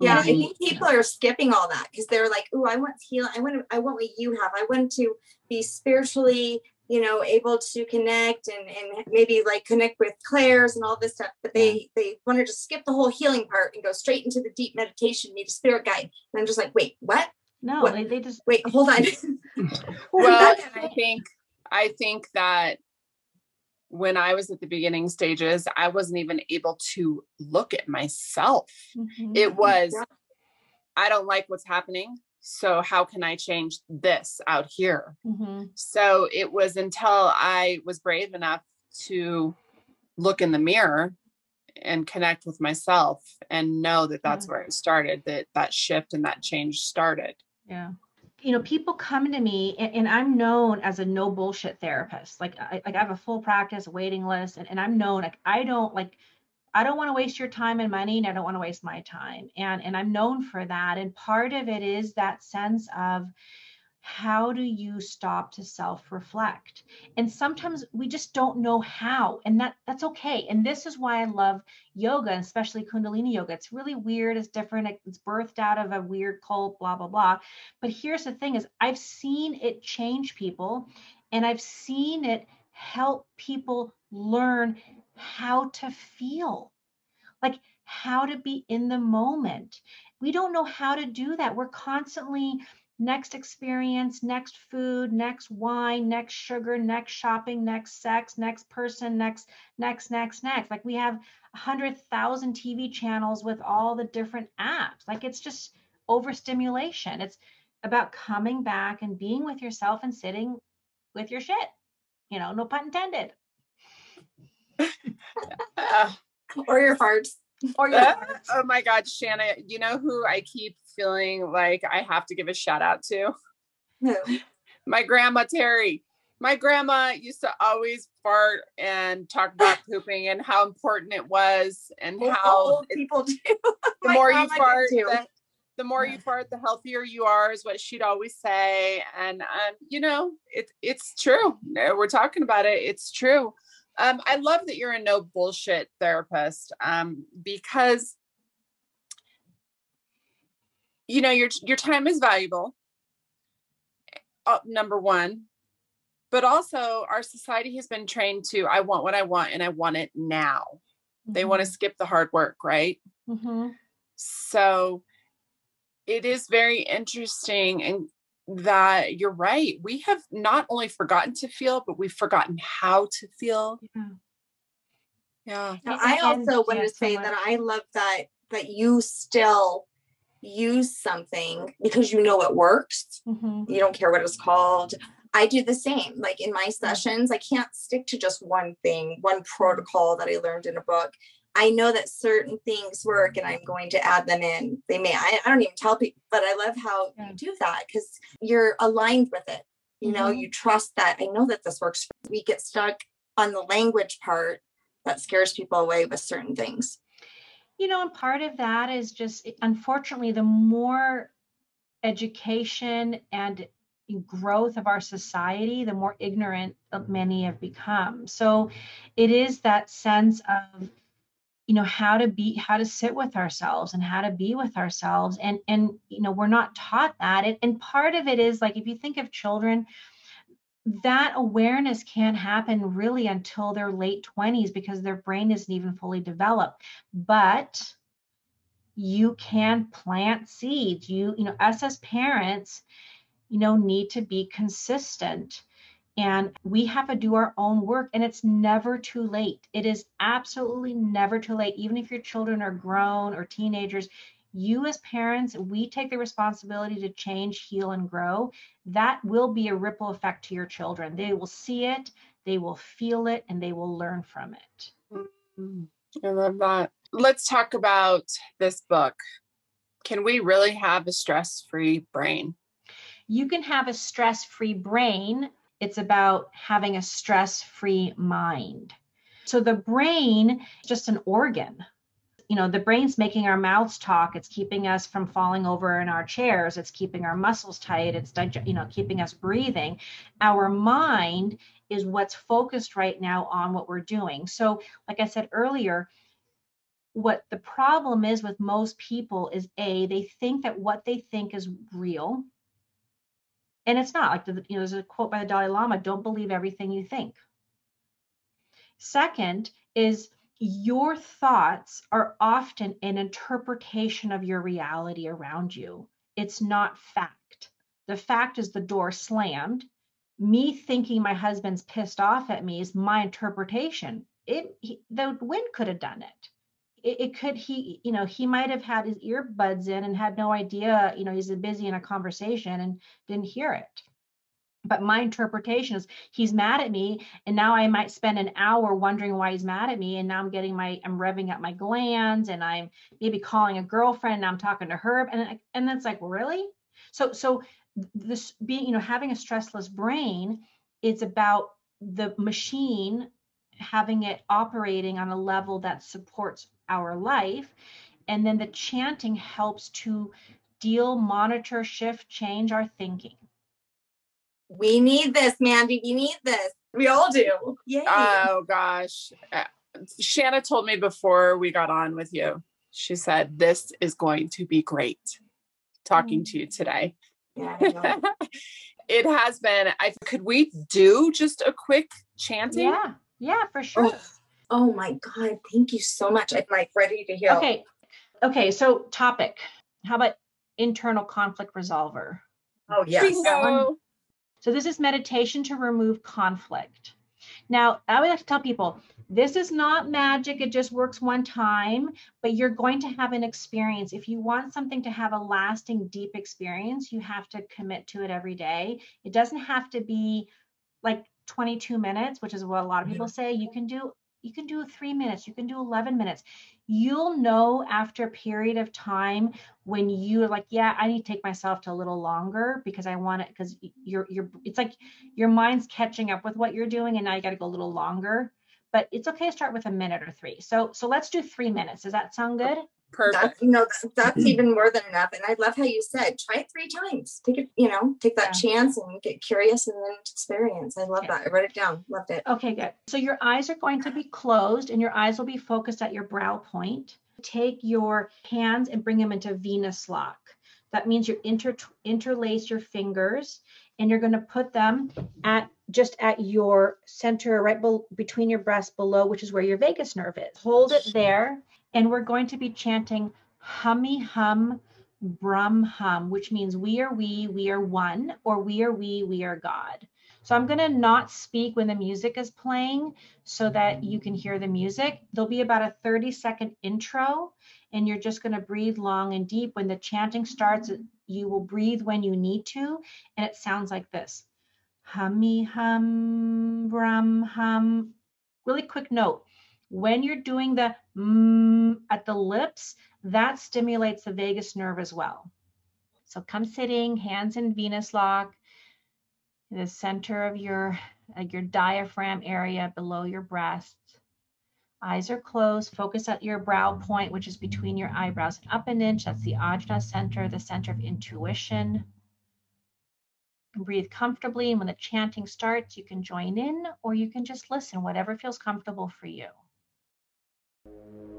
Yeah, I think people are skipping all that because they're like, "Oh, I want to heal. I want to. I want what you have. I want to be spiritually you know able to connect and and maybe like connect with clairs and all this stuff but they they want to just skip the whole healing part and go straight into the deep meditation need a spirit guide and i'm just like wait what no what? They, they just wait hold on well i think i think that when I was at the beginning stages, I wasn't even able to look at myself. Mm-hmm. It was, yeah. I don't like what's happening. So, how can I change this out here? Mm-hmm. So, it was until I was brave enough to look in the mirror and connect with myself and know that that's yeah. where it started, that that shift and that change started. Yeah. You know people come to me and, and, i'm known as a no bullshit therapist. Like I, like I have a full practice waiting list and, and i'm known like i don't like i don't want to waste your time and money and i don't want to waste my time. And and i'm known for that. And part of it is that sense of how do you stop to self reflect and sometimes we just don't know how and that that's okay. And this is why i love yoga especially kundalini yoga. It's really weird it's different it's birthed out of a weird cult blah blah blah. But here's the thing is i've seen it change people and i've seen it help people learn how to feel. Like how to be in the moment. We don't know how to do that. We're constantly next experience, next food, next wine, next sugar, next shopping, next sex, next person, next, next, next, next. Like we have a hundred thousand TV channels with all the different apps. Like it's just overstimulation. It's about coming back and being with yourself and sitting with your shit. You know, no pun intended. or your farts. Or your oh my God, Shanna, you know who I keep feeling like I have to give a shout out to? My grandma Terry. My grandma used to always fart and talk about pooping and how important it was and well, how it, people do. the more you fart, the, the, more you fart, the healthier you are, is what she'd always say. And um, you know, it, it's true. We're talking about it. It's true. Um, I love that you're a no bullshit therapist um, because you know your your time is valuable uh, number one but also our society has been trained to i want what i want and i want it now mm-hmm. they want to skip the hard work right mm-hmm. so it is very interesting and that you're right we have not only forgotten to feel but we've forgotten how to feel yeah, yeah. i also want to say that i love that that you still use something because you know it works. Mm-hmm. You don't care what it's called. I do the same. Like in my mm-hmm. sessions, I can't stick to just one thing, one protocol that I learned in a book. I know that certain things work and I'm going to add them in. They may, I, I don't even tell people, but I love how yeah. you do that because you're aligned with it. You know, mm-hmm. you trust that. I know that this works. We get stuck on the language part that scares people away with certain things you know, and part of that is just unfortunately, the more education and growth of our society, the more ignorant many have become. So it is that sense of you know how to be how to sit with ourselves and how to be with ourselves. And and you know we're not taught that. And, and part of it is like if you think of children that awareness can't happen really until their late 20s because their brain isn't even fully developed. But you can plant seeds. You you know us as parents you know need to be consistent and we have to do our own work and it's never too late it is absolutely never too late even if your children are grown or teenagers you as parents, we take the responsibility to change, heal, and grow. That will be a ripple effect to your children. They will see it, they will feel it, and they will learn from it. Mm-hmm. I love that. Let's talk about this book. Can we really have a stress free brain? You can have a stress free brain. It's about having a stress free mind. So the brain is just an organ. You know the brain's making our mouths talk. It's keeping us from falling over in our chairs. It's keeping our muscles tight. It's you know keeping us breathing. Our mind is what's focused right now on what we're doing. So like i said earlier what the problem is with most people is a they think that what they think is real and it's not like the, you know there's a quote by the dalai lama don't believe everything you think second is your thoughts are often an interpretation of your reality around you. It's not fact. The fact is the door slammed. me thinking my husband's pissed off at me is my interpretation. It he, the wind could have done it. It. It could he you know he might have had his earbuds in and had no idea you know he's busy in a conversation and didn't hear it but my interpretation is he's mad at me and now i might spend an hour wondering why he's mad at me and now i'm getting my i'm revving up my glands and i'm maybe calling a girlfriend and i'm talking to her and and that's like really so so this being you know having a stressless brain it's about the machine having it operating on a level that supports our life and then the chanting helps to deal monitor shift change our thinking we need this, Mandy. We need this. We all do. Yay. Oh gosh. Uh, Shanna told me before we got on with you, she said, This is going to be great talking mm. to you today. Yeah. it has been. I could we do just a quick chanting? Yeah, yeah, for sure. Oh, my God. Thank you so much. I'm like ready to hear. Okay. Okay. So topic. How about internal conflict resolver? Oh yes. So this is meditation to remove conflict. Now, I would like to tell people this is not magic. It just works one time, but you're going to have an experience. If you want something to have a lasting, deep experience, you have to commit to it every day. It doesn't have to be like 22 minutes, which is what a lot of people say. You can do you can do three minutes, you can do 11 minutes. You'll know after a period of time when you're like, yeah, I need to take myself to a little longer because I want it because you're you're it's like your mind's catching up with what you're doing and now you got to go a little longer. But it's okay to start with a minute or three. So so let's do three minutes. Does that sound good? Perfect. That, you know, that's, that's mm. even more than enough. And I love how you said, try it three times. Take it, you know, take that yeah. chance and get curious and then experience. I love that. I wrote it down. Loved it. Okay, good. So your eyes are going to be closed and your eyes will be focused at your brow point. Take your hands and bring them into Venus lock. That means you inter- interlace your fingers and you're going to put them at just at your center right be- between your breasts below which is where your vagus nerve is hold it there and we're going to be chanting hummy hum brum hum, which means we are we, we are one, or we are we, we are God. So I'm going to not speak when the music is playing so that you can hear the music. There'll be about a 30 second intro, and you're just going to breathe long and deep. When the chanting starts, you will breathe when you need to, and it sounds like this hummy hum, brum hum. Really quick note when you're doing the mm at the lips, that stimulates the vagus nerve as well. So come sitting, hands in Venus lock, the center of your, uh, your diaphragm area below your breast. Eyes are closed. Focus at your brow point, which is between your eyebrows and up an inch. That's the ajna center, the center of intuition. Breathe comfortably. And when the chanting starts, you can join in or you can just listen, whatever feels comfortable for you. Thank you.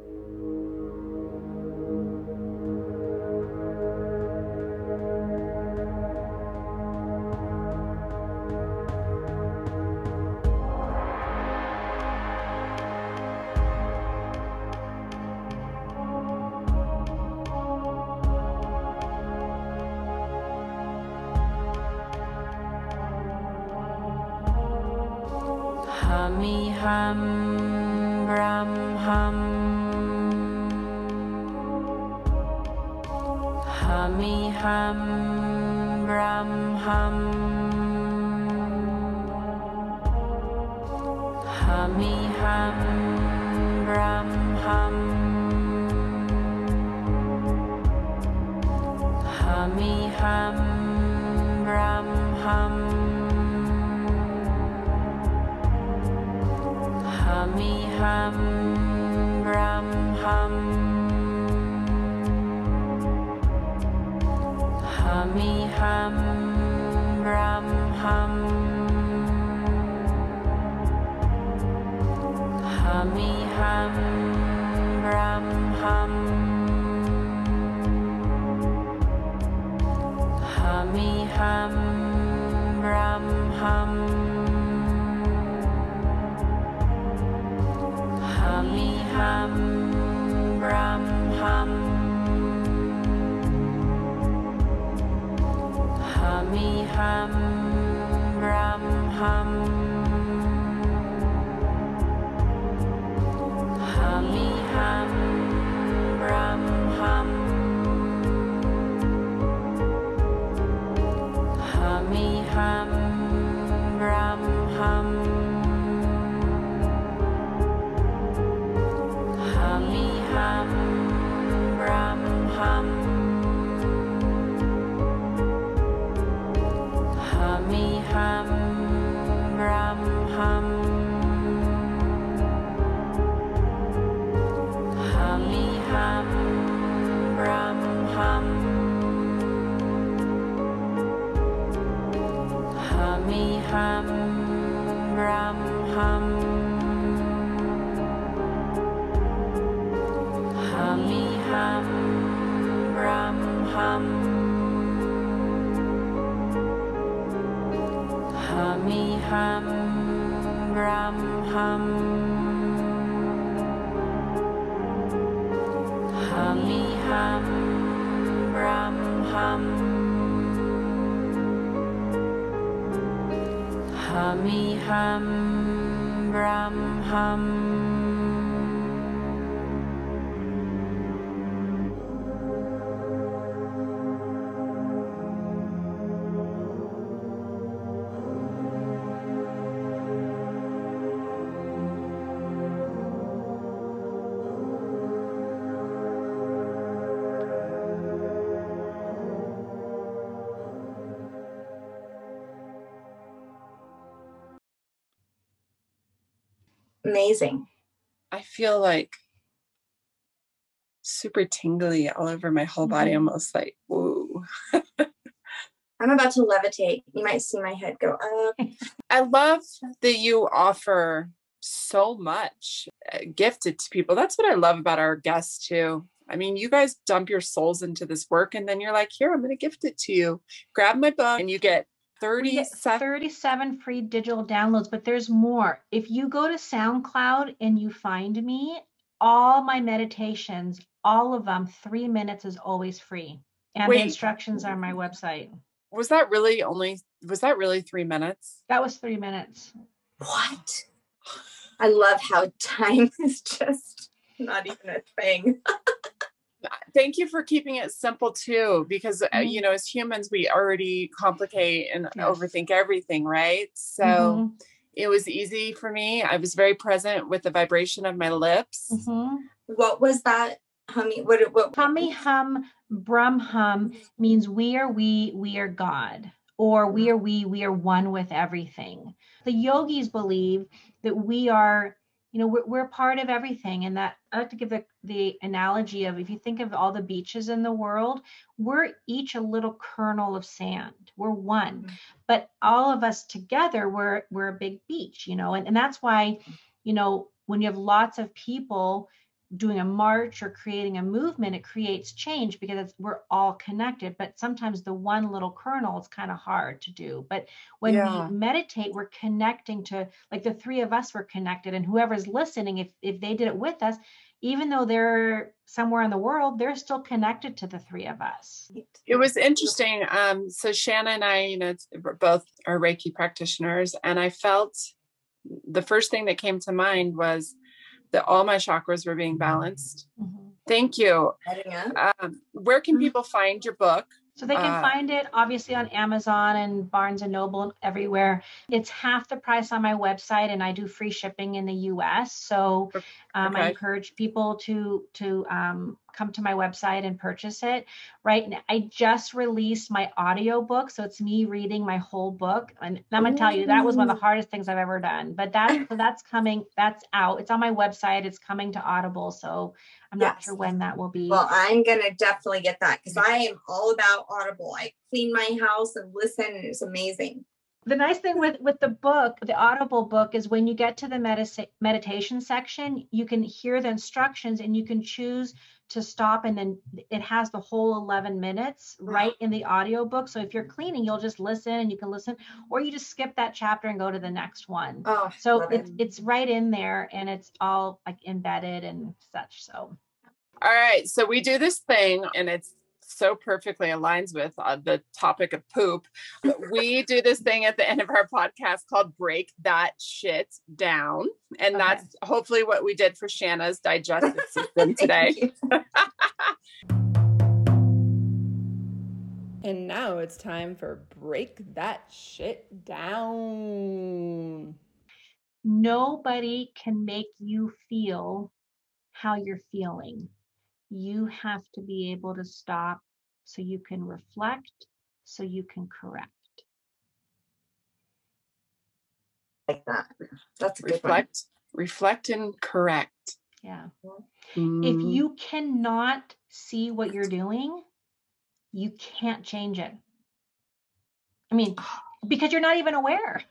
Hum hum, rum hum hum hummy hum amazing. I feel like super tingly all over my whole body, mm-hmm. almost like, whoa. I'm about to levitate. You might see my head go up. I love that you offer so much uh, gifted to people. That's what I love about our guests, too. I mean, you guys dump your souls into this work and then you're like, here, I'm going to gift it to you. Grab my book and you get 37. 37 free digital downloads, but there's more. If you go to SoundCloud and you find me, all my meditations, all of them, three minutes is always free. And Wait, the instructions are on my website. Was that really only, was that really three minutes? That was three minutes. What? I love how time is just not even a thing. thank you for keeping it simple too because uh, mm-hmm. you know as humans we already complicate and yes. overthink everything right so mm-hmm. it was easy for me i was very present with the vibration of my lips mm-hmm. what was that hummy what what hummy hum brum hum means we are we we are god or we are we we are one with everything the yogis believe that we are you know we're, we're part of everything and that i like to give the, the analogy of if you think of all the beaches in the world we're each a little kernel of sand. We're one. Mm-hmm. but all of us together we're we're a big beach you know and, and that's why you know when you have lots of people doing a march or creating a movement, it creates change because we're all connected. But sometimes the one little kernel is kind of hard to do. But when yeah. we meditate, we're connecting to like the three of us were connected, and whoever's listening, if if they did it with us, even though they're somewhere in the world, they're still connected to the three of us. It was interesting. Um, so Shanna and I, you know, both are Reiki practitioners, and I felt the first thing that came to mind was that all my chakras were being balanced. Mm-hmm. Thank you. Um, where can mm-hmm. people find your book? So they can uh, find it obviously on Amazon and Barnes and Noble everywhere. It's half the price on my website, and I do free shipping in the U.S. So um, okay. I encourage people to to um, come to my website and purchase it. Right now, I just released my audio book, so it's me reading my whole book. And I'm gonna tell you that was one of the hardest things I've ever done. But that that's coming. That's out. It's on my website. It's coming to Audible. So I'm yes. not sure when that will be. Well, I'm gonna definitely get that because I am all about Audible. I clean my house and listen, and it's amazing the nice thing with with the book the audible book is when you get to the medita- meditation section you can hear the instructions and you can choose to stop and then it has the whole 11 minutes right in the audio book so if you're mm-hmm. cleaning you'll just listen and you can listen or you just skip that chapter and go to the next one. Oh, so it's, it. it's right in there and it's all like embedded and such so. All right so we do this thing and it's so perfectly aligns with uh, the topic of poop. we do this thing at the end of our podcast called Break That Shit Down. And okay. that's hopefully what we did for Shanna's digestive system today. and now it's time for Break That Shit Down. Nobody can make you feel how you're feeling you have to be able to stop so you can reflect, so you can correct. Like that. That's reflect, reflect and correct. Yeah. Mm. If you cannot see what you're doing, you can't change it. I mean, because you're not even aware.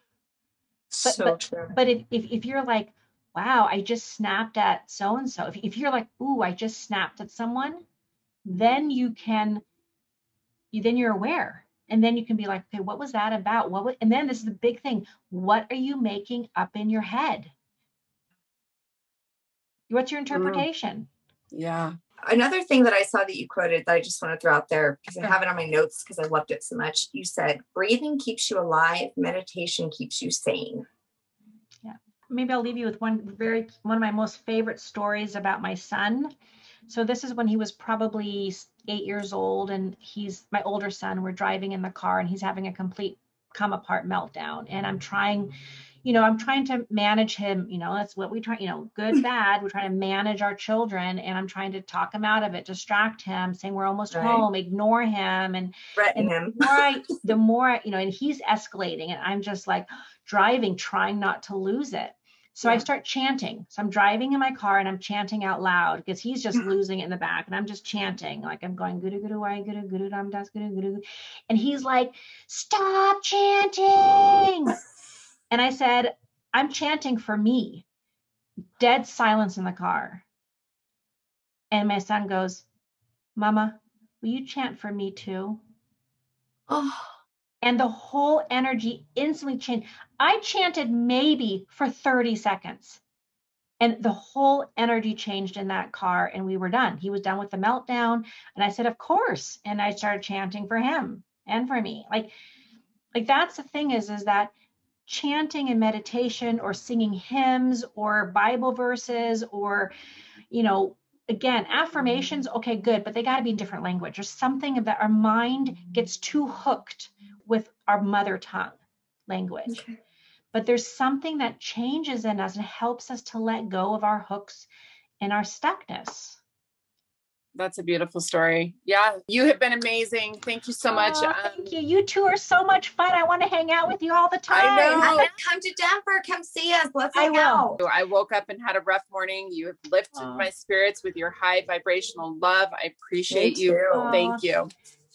But, so but, true. But if, if, if you're like, wow, I just snapped at so and so. If you're like, ooh, I just snapped at someone, then you can, you then you're aware. And then you can be like, okay, what was that about? What? Was, and then this is the big thing. What are you making up in your head? What's your mm. interpretation? Mm. Yeah. Another thing that I saw that you quoted that I just want to throw out there because I have it on my notes because I loved it so much. You said, breathing keeps you alive, meditation keeps you sane maybe I'll leave you with one very one of my most favorite stories about my son. So this is when he was probably eight years old, and he's my older son. We're driving in the car, and he's having a complete come apart meltdown. And I'm trying, you know, I'm trying to manage him. You know, that's what we try. You know, good, bad. We're trying to manage our children, and I'm trying to talk him out of it, distract him, saying we're almost right. home, ignore him, and threaten him. The more I, the more you know, and he's escalating, and I'm just like driving, trying not to lose it. So yeah. I start chanting. So I'm driving in my car and I'm chanting out loud because he's just mm-hmm. losing it in the back. And I'm just chanting, like I'm going guru guru wahe guru guru Ram Das guru guru. And he's like, stop chanting. and I said, I'm chanting for me. Dead silence in the car. And my son goes, Mama, will you chant for me too? Oh and the whole energy instantly changed. I chanted maybe for 30 seconds. And the whole energy changed in that car, and we were done. He was done with the meltdown. And I said, Of course. And I started chanting for him and for me. Like, like that's the thing is, is that chanting and meditation or singing hymns or Bible verses or, you know, again, affirmations, okay, good, but they got to be in different language. or something that our mind gets too hooked with our mother tongue language. Okay. But there's something that changes in us and helps us to let go of our hooks and our stuckness. That's a beautiful story. Yeah, you have been amazing. Thank you so much. Oh, um, thank you. You two are so much fun. I want to hang out with you all the time. I know. Come to Denver. Come see us. Let's hang I out. I woke up and had a rough morning. You have lifted oh. my spirits with your high vibrational love. I appreciate you. Oh. Thank you.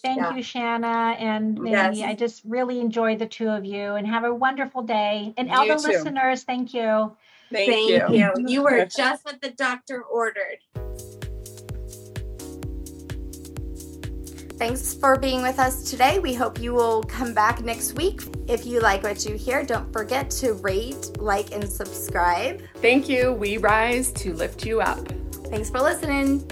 Thank yeah. you, Shanna and Mandy. Yes. I just really enjoyed the two of you and have a wonderful day. And all the listeners, thank you. Thank, thank you. you. You were just what the doctor ordered. Thanks for being with us today. We hope you will come back next week. If you like what you hear, don't forget to rate, like, and subscribe. Thank you. We rise to lift you up. Thanks for listening.